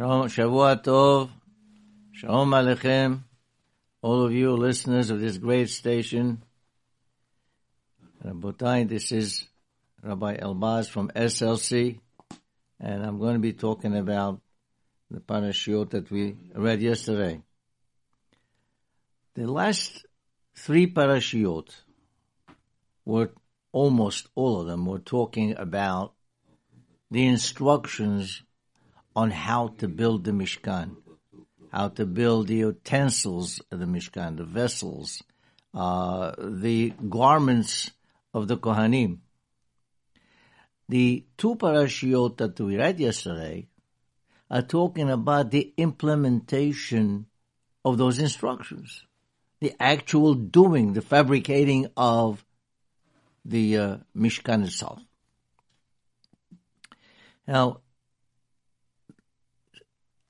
Shalom, Shavua Tov, Shalom Aleichem, all of you listeners of this great station. Rabotai, this is Rabbi Elbaz from SLC, and I'm going to be talking about the parashiot that we read yesterday. The last three parashiot were almost all of them were talking about the instructions on how to build the Mishkan, how to build the utensils of the Mishkan, the vessels, uh, the garments of the Kohanim. The two parashiot that we read yesterday are talking about the implementation of those instructions, the actual doing, the fabricating of the uh, Mishkan itself. Now,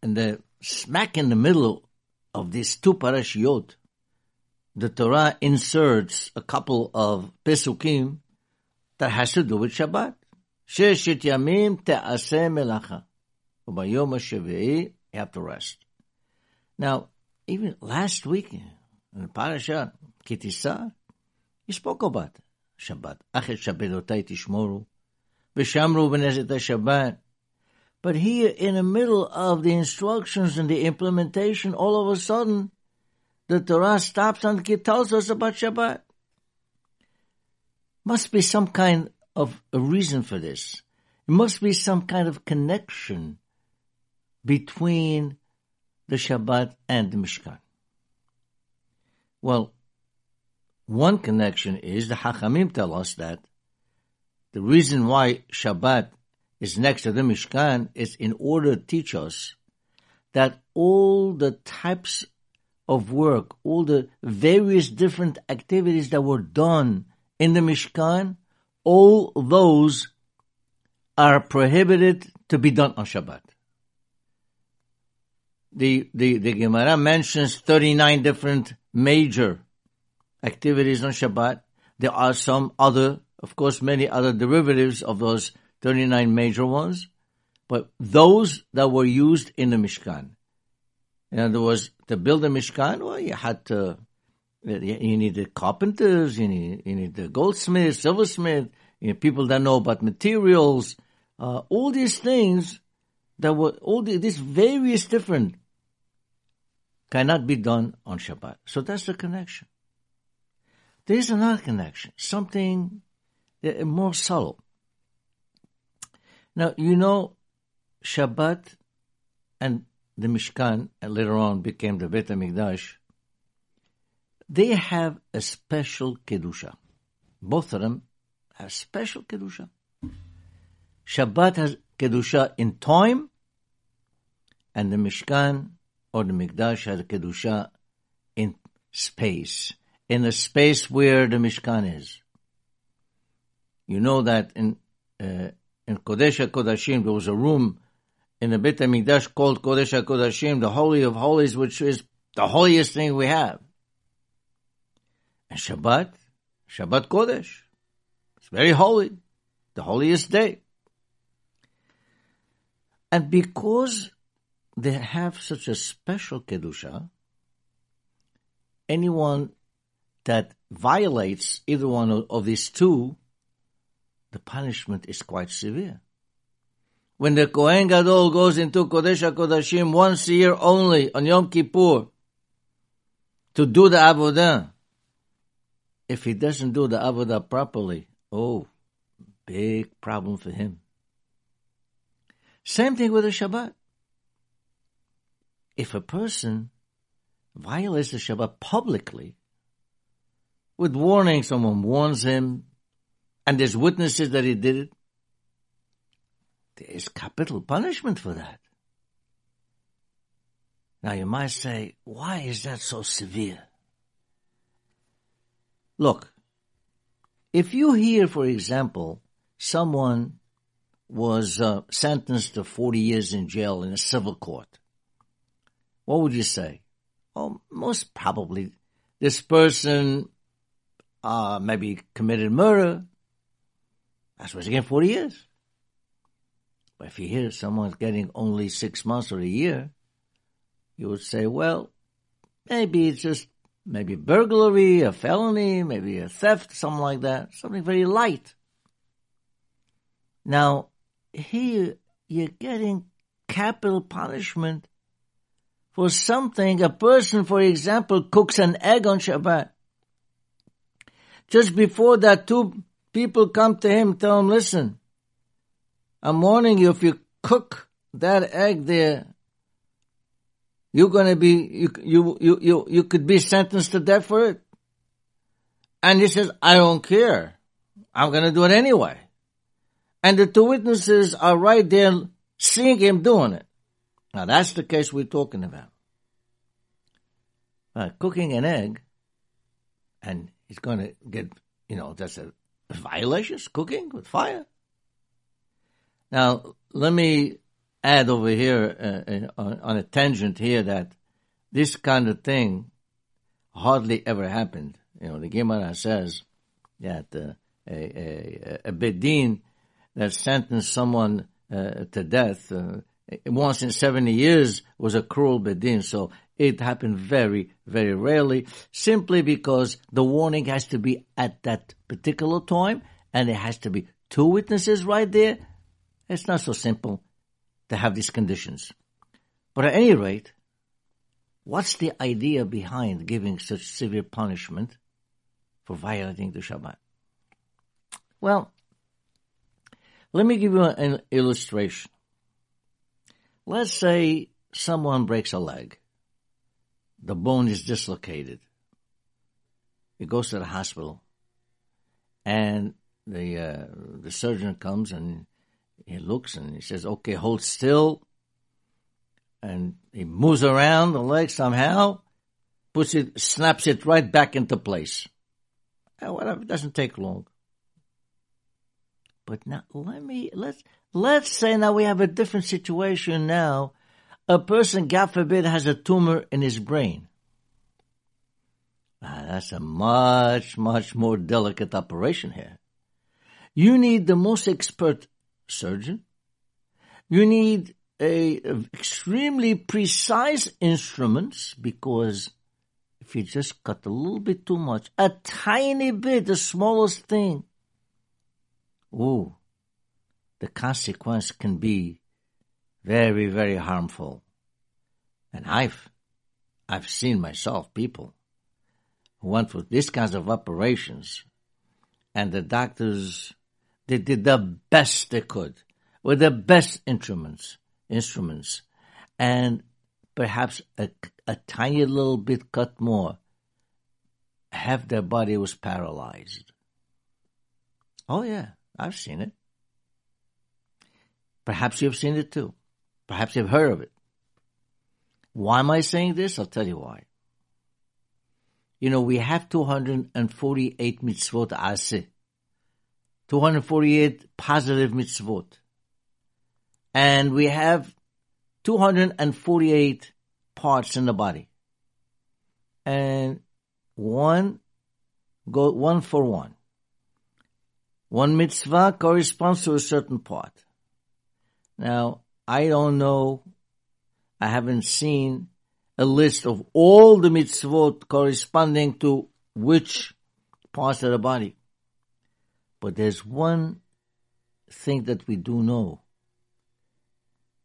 in the smack in the middle of these two parashiot, the Torah inserts a couple of pesukim that has to do with Shabbat. Sheshet yamim te'aseh melacha. Ubayom HaShevi'i, you have to rest. Now, even last week, in the parasha, Ki Tisa, he spoke about Shabbat. Achet Shabbatai tishmoru. V'shamru b'nezet Shabbat. But here, in the middle of the instructions and the implementation, all of a sudden, the Torah stops and tells us about Shabbat. Must be some kind of a reason for this. It must be some kind of connection between the Shabbat and the Mishkan. Well, one connection is the Hachamim tell us that the reason why Shabbat is next to the Mishkan is in order to teach us that all the types of work, all the various different activities that were done in the Mishkan, all those are prohibited to be done on Shabbat. The, the, the Gemara mentions 39 different major activities on Shabbat. There are some other, of course, many other derivatives of those 39 major ones, but those that were used in the Mishkan. In other words, to build a Mishkan, well, you had to, you needed carpenters, you need, you need the goldsmith, silversmith, you know, people that know about materials, uh, all these things that were, all the, these various different cannot be done on Shabbat. So that's the connection. There is another connection, something more subtle. Now, you know, Shabbat and the Mishkan, and later on became the Beit HaMikdash, they have a special Kedusha. Both of them have special Kedusha. Shabbat has Kedusha in time, and the Mishkan or the Mikdash has Kedusha in space, in the space where the Mishkan is. You know that in uh, in Kodesh HaKodashim, there was a room in the Beit HaMikdash called Kodesh HaKodashim, the Holy of Holies, which is the holiest thing we have. And Shabbat, Shabbat Kodesh. It's very holy, the holiest day. And because they have such a special Kedusha, anyone that violates either one of these two the punishment is quite severe. When the Kohen Gadol goes into Kodesh HaKodashim once a year only on Yom Kippur to do the Avodah, if he doesn't do the Avodah properly, oh, big problem for him. Same thing with the Shabbat. If a person violates the Shabbat publicly, with warning, someone warns him, and there's witnesses that he did it, there is capital punishment for that. Now you might say, why is that so severe? Look, if you hear, for example, someone was uh, sentenced to 40 years in jail in a civil court, what would you say? Oh, most probably this person uh, maybe committed murder, that's why he getting 40 years. But if you hear someone's getting only six months or a year, you would say, well, maybe it's just maybe burglary, a felony, maybe a theft, something like that, something very light. Now, here you're getting capital punishment for something. A person, for example, cooks an egg on Shabbat. Just before that, two people come to him, tell him, listen, I'm warning you, if you cook that egg there, you're gonna be, you, you, you, you, you could be sentenced to death for it. And he says, I don't care. I'm gonna do it anyway. And the two witnesses are right there seeing him doing it. Now that's the case we're talking about. Uh, cooking an egg, and he's going to get, you know, that's a violation, cooking with fire. Now, let me add over here uh, uh, on a tangent here that this kind of thing hardly ever happened. You know, the Gemara says that uh, a, a, a beit din that sentenced someone uh, to death uh, once in 70 years was a cruel beit din. So it happened very, very rarely, simply because the warning has to be at that particular time and it has to be two witnesses right there. It's not so simple to have these conditions. But at any rate, what's the idea behind giving such severe punishment for violating the Shabbat? Well, let me give you an illustration. Let's say someone breaks a leg. The bone is dislocated. He goes to the hospital and the uh, the surgeon comes and he looks and he says, "Okay, hold still." And he moves around the leg somehow, puts it, snaps it right back into place. And whatever, it doesn't take long. But now let me let's let's say now we have a different situation now. A person, God forbid, has a tumor in his brain. Now, that's a much, much more delicate operation here. You need the most expert surgeon. You need a, a extremely precise instruments because if you just cut a little bit too much, a tiny bit, the smallest thing, ooh, the consequence can be very, very harmful. And I've, I've seen myself people who went through these kinds of operations and the doctors they did the best they could with the best instruments, instruments, and perhaps a, a tiny little bit cut more. Half their body was paralyzed. Oh yeah, I've seen it. Perhaps you've seen it too. Perhaps you've heard of it. Why am I saying this? I'll tell you why. You know, we have 248 mitzvot aseh. 248 positive mitzvot. And we have 248 parts in the body. And one go one for one. One mitzvah corresponds to a certain part. Now, I don't know, I haven't seen a list of all the mitzvot corresponding to which parts of the body. But there's one thing that we do know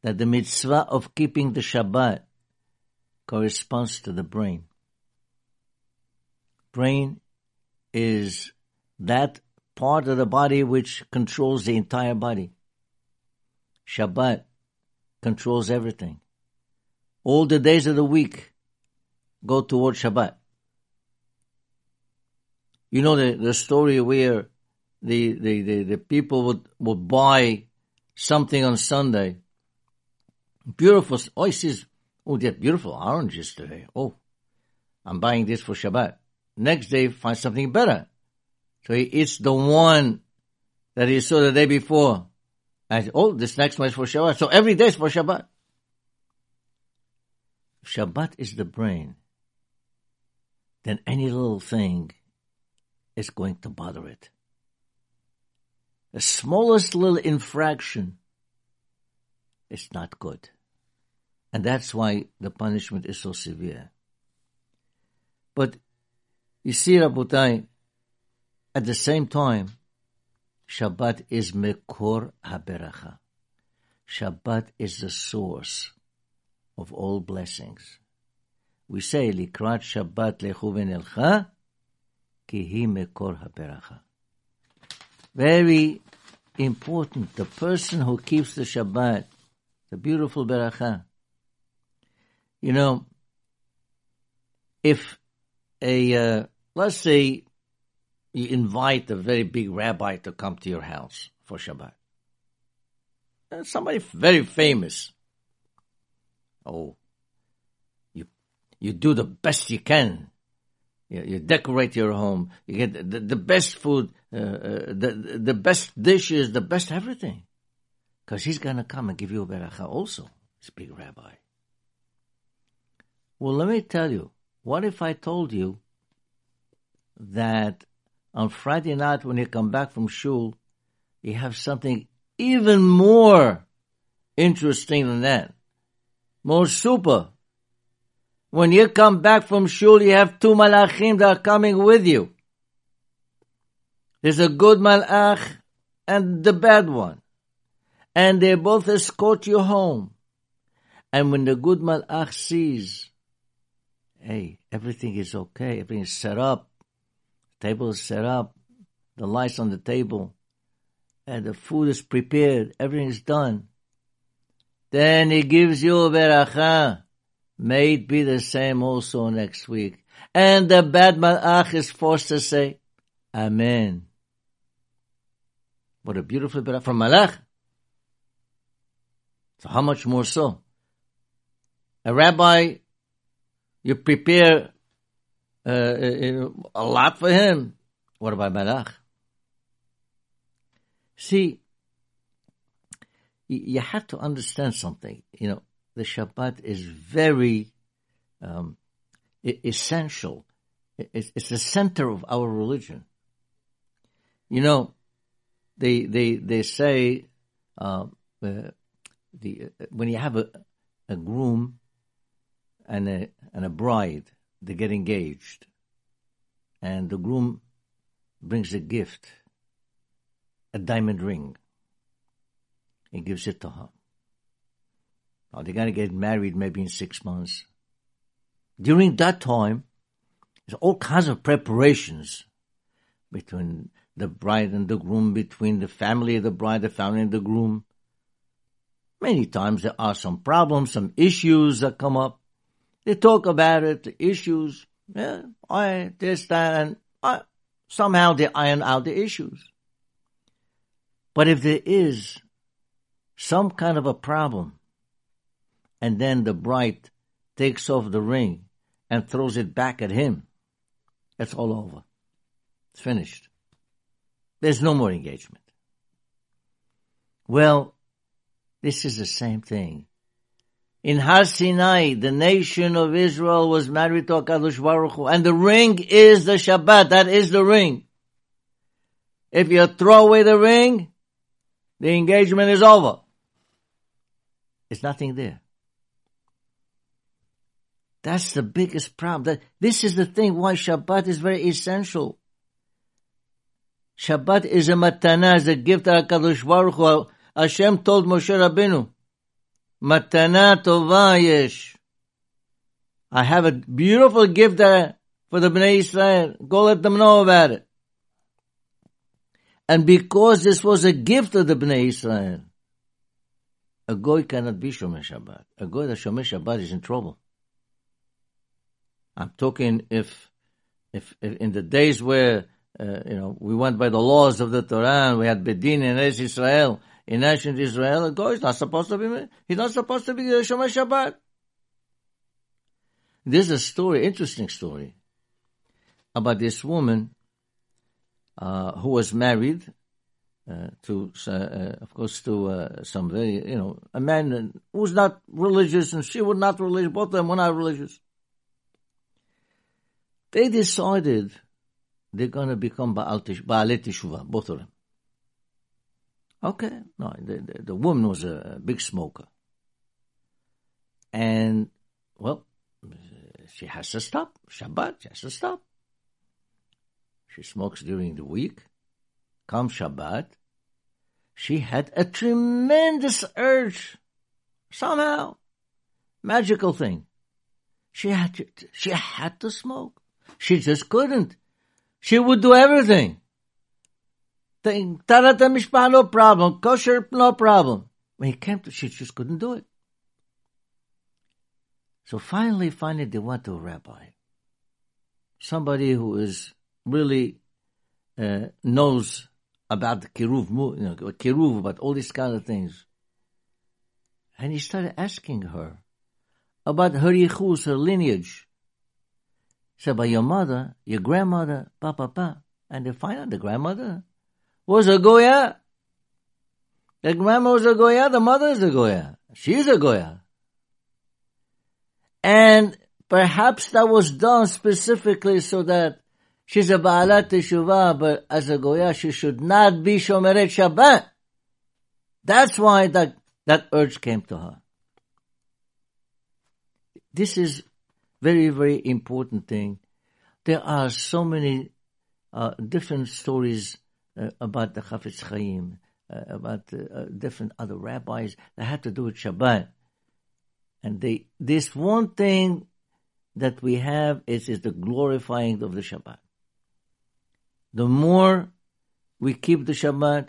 that the mitzvah of keeping the Shabbat corresponds to the brain. Brain is that part of the body which controls the entire body. Shabbat controls everything. All the days of the week go toward Shabbat. You know the, the story where the, the, the, the people would, would buy something on Sunday. Beautiful. Oh, says, oh, that beautiful oranges today. Oh, I'm buying this for Shabbat. Next day, find something better. So he eats the one that he saw the day before. And oh, this next one is for Shabbat. So every day is for Shabbat. Shabbat is the brain. Then any little thing is going to bother it the smallest little infraction is not good. And that's why the punishment is so severe. But you see, Rabotai, at the same time, Shabbat is Mekor HaBeracha. Shabbat is the source of all blessings. We say, Likrat Shabbat lechu v'nelcha, ki Mekor HaBeracha. Very important. The person who keeps the Shabbat, the beautiful beracha. You know, if a, uh, let's say you invite a very big rabbi to come to your house for Shabbat. And somebody very famous. Oh, you, you do the best you can. You, you decorate your home. You get the, the best food, uh, uh, the, the best dishes, the best everything. Because he's going to come and give you a beracha also, this big rabbi. Well, let me tell you, what if I told you that on Friday night when you come back from shul, you have something even more interesting than that. More super. When you come back from shul, you have two malachim that are coming with you. There's a good malach and the bad one. And they both escort you home. And when the good malach sees, hey, everything is okay, everything is set up, table is set up, the lights on the table, and the food is prepared, everything is done. Then he gives you a beracha. May it be the same also next week. And the bad malach is forced to say, Amen. What a beautiful beracha from malach. So how much more so? A rabbi, you prepare uh, uh a lot for him. What about malach? See, you have to understand something. You know, the Shabbat is very um, essential. It's, the center of our religion. You know, they they they say uh, uh, the when you have a a groom and a and a bride, they get engaged, and the groom brings a gift, a diamond ring. He gives it to her. Now they're going to get married maybe in six months. During that time, there's all kinds of preparations between the bride and the groom, between the family of the bride, the family and the groom. Many times there are some problems, some issues that come up. They talk about it, the issues. Yeah, I this that, and I, somehow they iron out the issues. But if there is some kind of a problem, and then the bride takes off the ring and throws it back at him, it's all over. It's finished. There's no more engagement. Well, this is the same thing. In Har Sinai, the nation of Israel was married to HaKadosh Baruch Hu, and the ring is the Shabbat. That is the ring. If you throw away the ring, the engagement is over. It's nothing there. That's the biggest problem. That this is the thing why Shabbat is very essential. Shabbat is a matana, is a gift that HaKadosh Baruch Hu, Hashem told Moshe Rabbeinu, matana tova yesh. I have a beautiful gift there for the Bnei Israel. Go let them know about it. And because this was a gift of the Bnei Israel, a goy cannot be Shomer Shabbat. A goy that Shomer Shabbat is in trouble. I'm talking if, if, if in the days where, uh, you know, we went by the laws of the Torah and we had Beit Din in Israel, in ancient Israel, a goy is not supposed to be, he's not supposed to be Shomer Shabbat. There's a story, interesting story, about this woman uh, who was married uh, to, uh, of course, to uh, some very, you know, a man who was not religious and she was not religious. Both of them were not religious. They decided they're going to become Baal Teshuvah, both of them. Okay, no, the, the, the, woman was a big smoker. And, well, she has to stop. Shabbat, she has to stop. She smokes during the week. Come Shabbat, she had a tremendous urge. Somehow, magical thing. She had to, she had to smoke. She just couldn't. She would do everything. Taharat mishpacha, no problem. Kosher, no problem. When he came to, she just couldn't do it. So finally, finally, they went to a rabbi. Somebody who is really uh, knows about the kiruv, you know, kiruv, about all these kind of things. And he started asking her about her yichus, her lineage. He said, by your mother, your grandmother, pa, pa, pa. And they find out the grandmother was a Goya. The grandma was a Goya, the mother is a Goya. She's a Goya. And perhaps that was done specifically so that she's a Baalat Teshuvah, but as a Goya, she should not be Shomeret Shabbat. That's why that, that urge came to her. This is very, very important thing. There are so many uh, different stories uh, about the Chafetz Chaim, uh, about uh, different other rabbis that had to do with Shabbat. And they, this one thing that we have is, is the glorifying of the Shabbat. The more we keep the Shabbat,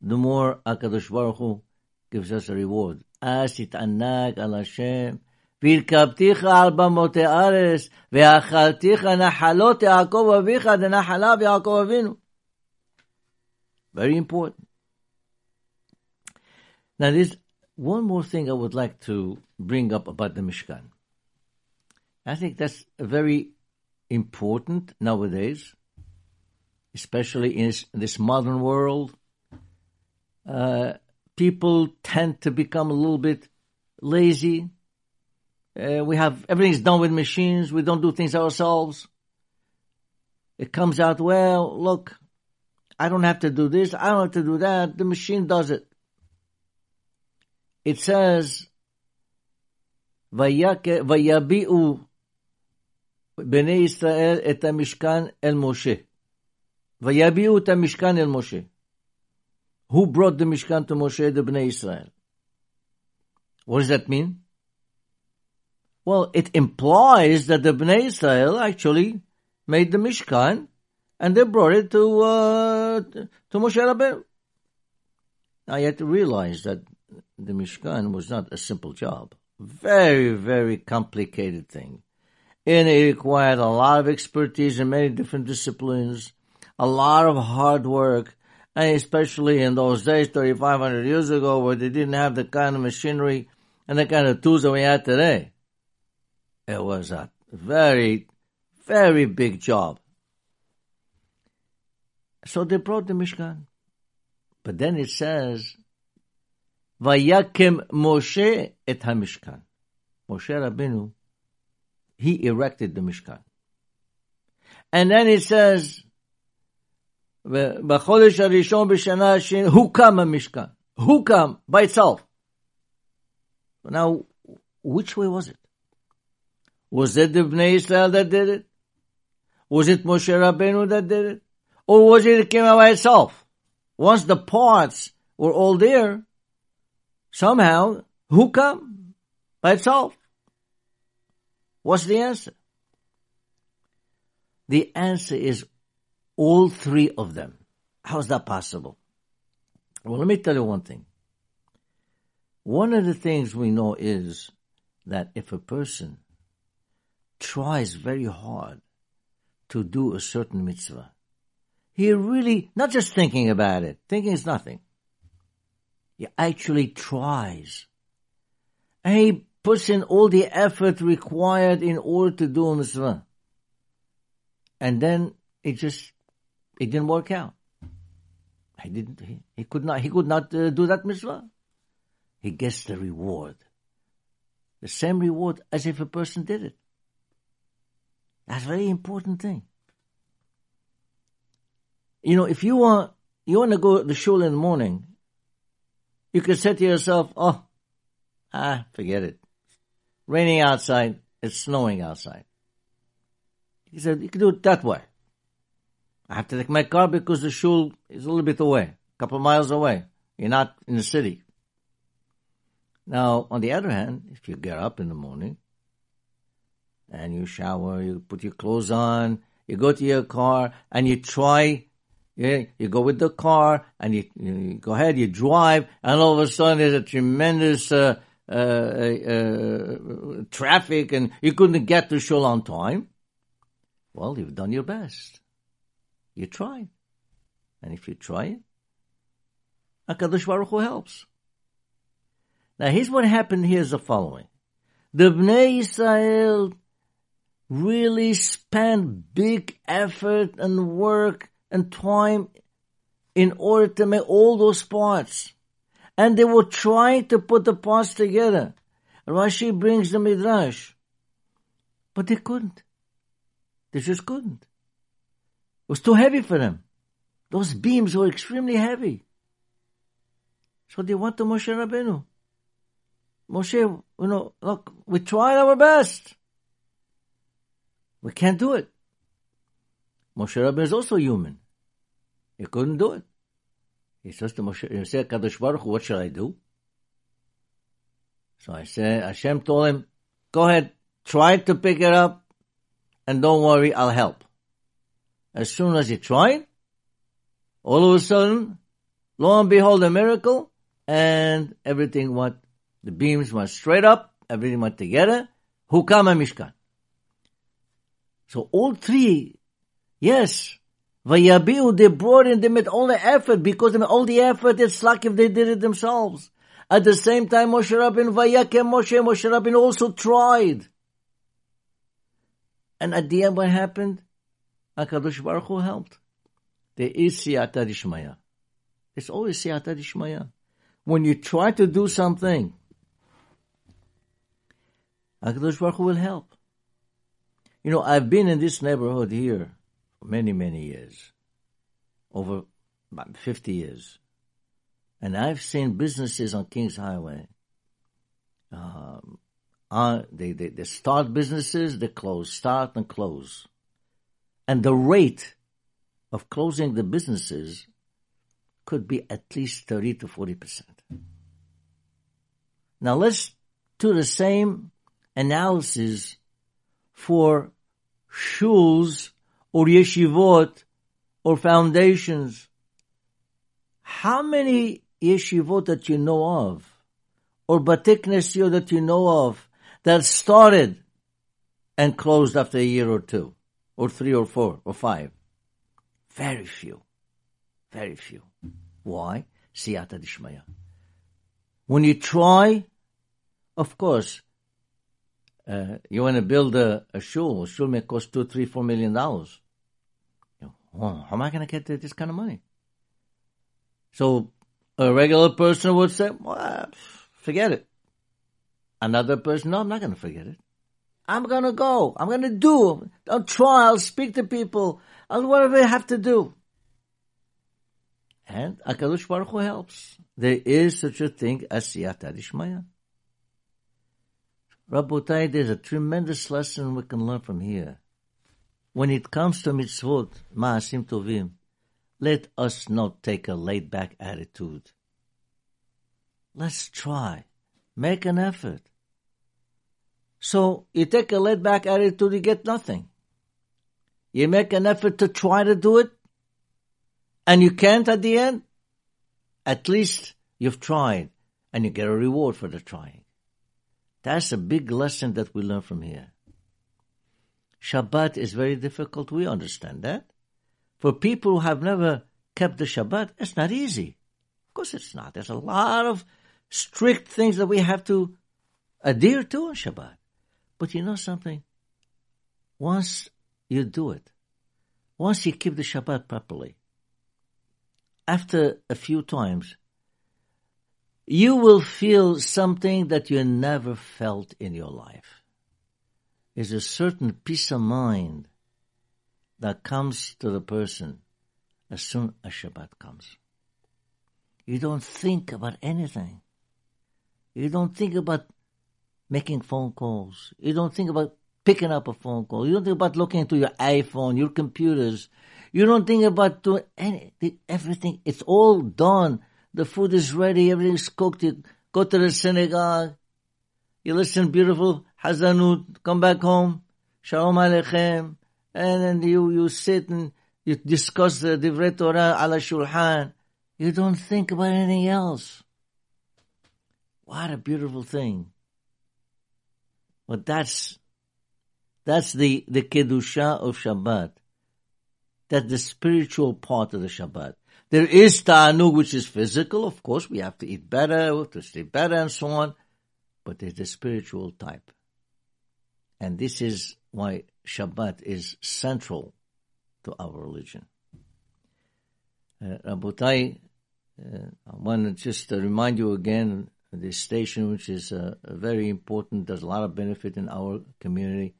the more HaKadosh Baruch Hu gives us a reward. אז תתענג על השם, והרכבתיך על במות הארץ, ואכלתיך נחלות יעקב אביך, דנחלה ויעקב אבינו. Very important. Now, there's one more thing I would like to bring up about the Mishkan. I think that's very important nowadays, especially in this modern world. Uh, people tend to become a little bit lazy. Uh, we have everything's done with machines. We don't do things ourselves. It comes out well. Look, I don't have to do this. I don't have to do that. The machine does it. It says, "Vayabi'u bnei Yisrael et Mishkan el Moshe." Vayabi'u et Mishkan el Moshe. Who brought the Mishkan to Moshe? The bnei Israel. What does that mean? Well, it implies that the bnei Israel actually made the Mishkan and they brought it to uh, to Moshe Rabbeinu. Now you have to realize that the Mishkan was not a simple job. Very, very complicated thing. And it required a lot of expertise in many different disciplines, a lot of hard work, and especially in those days, 3,500 years ago, where they didn't have the kind of machinery and the kind of tools that we have today. It was a very, very big job. So they brought the Mishkan. But then it says, Vayakim Moshe et HaMishkan. Moshe Rabbeinu, he erected the Mishkan. And then it says, בחודש הראשון בשנה השני, הוקם המשכן. הוקם by itself. Now, which way was it? Was it the Bnei Israel that did it? Was it Moshe Rabbeinu that did it? Or was it came out by itself? Once the parts were all there, somehow, who come by itself? What's the answer? The answer is all three of them. How is that possible? Well, let me tell you one thing. One of the things we know is that if a person tries very hard to do a certain mitzvah, he really, not just thinking about it, thinking is nothing. He actually tries. And he puts in all the effort required in order to do a mitzvah. And then it just, it didn't work out. He didn't, he, he could not, he could not uh, do that mitzvah. He gets the reward. The same reward as if a person did it. That's a very important thing. You know, if you want, you want to go to the shul in the morning, you could say to yourself, oh, ah, forget it. raining outside, it's snowing outside. He said, you can do it that way. I have to take my car because the shul is a little bit away, a couple of miles away. You're not in the city. Now, on the other hand, if you get up in the morning and you shower, you put your clothes on, you go to your car and you try, yeah, you go with the car and you, you go ahead, you drive, and all of a sudden there's a tremendous uh, uh, uh, traffic and you couldn't get to shul on time. Well, you've done your best. You tried. And if you try it, HaKadosh Baruch Hu helps. Now here's what happened here is the following. The Bnei Israel really spent big effort and work and time in order to make all those parts. And they were trying to put the parts together. Rashi brings the Midrash. But they couldn't. They just couldn't. It was too heavy for them. Those beams were extremely heavy. So they went to Moshe Rabbeinu. Moshe, you know, look, we tried our best. We can't do it. Moshe Rabbeinu is also human. He couldn't do it. He says to Moshe, he said, Kadosh Baruch Hu, what shall I do? So I said, Hashem told him, go ahead, try to pick it up, and don't worry, I'll help. As soon as he tried, all of a sudden, lo and behold, a miracle, and everything went, the beams went straight up, everything went together. Hukam Mishkan. So all three, yes, Vayabiu, they brought in, they made all the effort, because they made all the effort, it's like if they did it themselves. At the same time, Moshe Rabin, Vayakem Moshe, Moshe Rabin also tried. And at the end, what happened? HaKadosh Baruch Hu helped. There is siyata dishmaya. It's always siyata dishmaya. When you try to do something, HaKadosh Baruch Hu will help. You know, I've been in this neighborhood here many, many years. Over about 50 years. And I've seen businesses on Kings Highway. Um, uh, they, they, they start businesses, they close, start and close. And the rate of closing the businesses could be at least 30 to 40%. Now let's do the same analysis for shuls or yeshivot or foundations. How many yeshivot that you know of or batik that you know of that started and closed after a year or two or three or four or five? Very few. Very few. Why? Siyata dishmaya. When you try, of course, uh, you want to build a, a shul, a shul may cost two, three, four million dollars. How am I going to get this kind of money? So a regular person would say, well, forget it. Another person, no, I'm not going to forget it. I'm going to go. I'm going to do. I'll try. I'll speak to people. I'll whatever I have to do. And Akadosh Baruch Hu helps. There is such a thing as Siyata Dishmaya. Rabotai, there's a tremendous lesson we can learn from here. When it comes to mitzvot, ma'asim tovim, let us not take a laid back attitude. Let's try. Make an effort. So you take a laid back attitude, you get nothing. You make an effort to try to do it, and you can't at the end, at least you've tried, and you get a reward for the trying. That's a big lesson that we learn from here. Shabbat is very difficult. We understand that. For people who have never kept the Shabbat, it's not easy. Of course it's not. There's a lot of strict things that we have to adhere to on Shabbat. But you know something? Once you do it, once you keep the Shabbat properly, after a few times, you will feel something that you never felt in your life. Is a certain peace of mind that comes to the person as soon as Shabbat comes. You don't think about anything. You don't think about making phone calls. You don't think about picking up a phone call. You don't think about looking into your iPhone, your computers. You don't think about doing anything, everything. It's all done. The food is ready. Everything's cooked. You go to the synagogue. You listen beautiful Hazanut. Come back home. Shalom Aleichem. And then you, you sit and you discuss the Divrei Torah ala Shulchan. You don't think about anything else. What a beautiful thing. But that's, that's the, the Kedusha of Shabbat. That's the spiritual part of the Shabbat. There is Ta'anug, which is physical. Of course, we have to eat better, we have to sleep better and so on. But it's the spiritual type. And this is why Shabbat is central to our religion. Uh, Rabotai, uh, I want to just uh, remind you again this station, which is uh, very important. There's a lot of benefit in our community.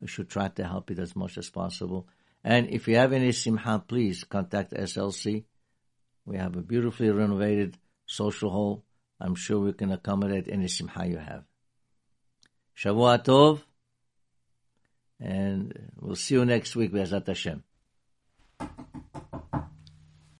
We should try to help it as much as possible. And if you have any simha, please contact SLC. We have a beautifully renovated social hall. I'm sure we can accommodate any simha you have. Shavua Tov, and we'll see you next week, Be'ezat Hashem.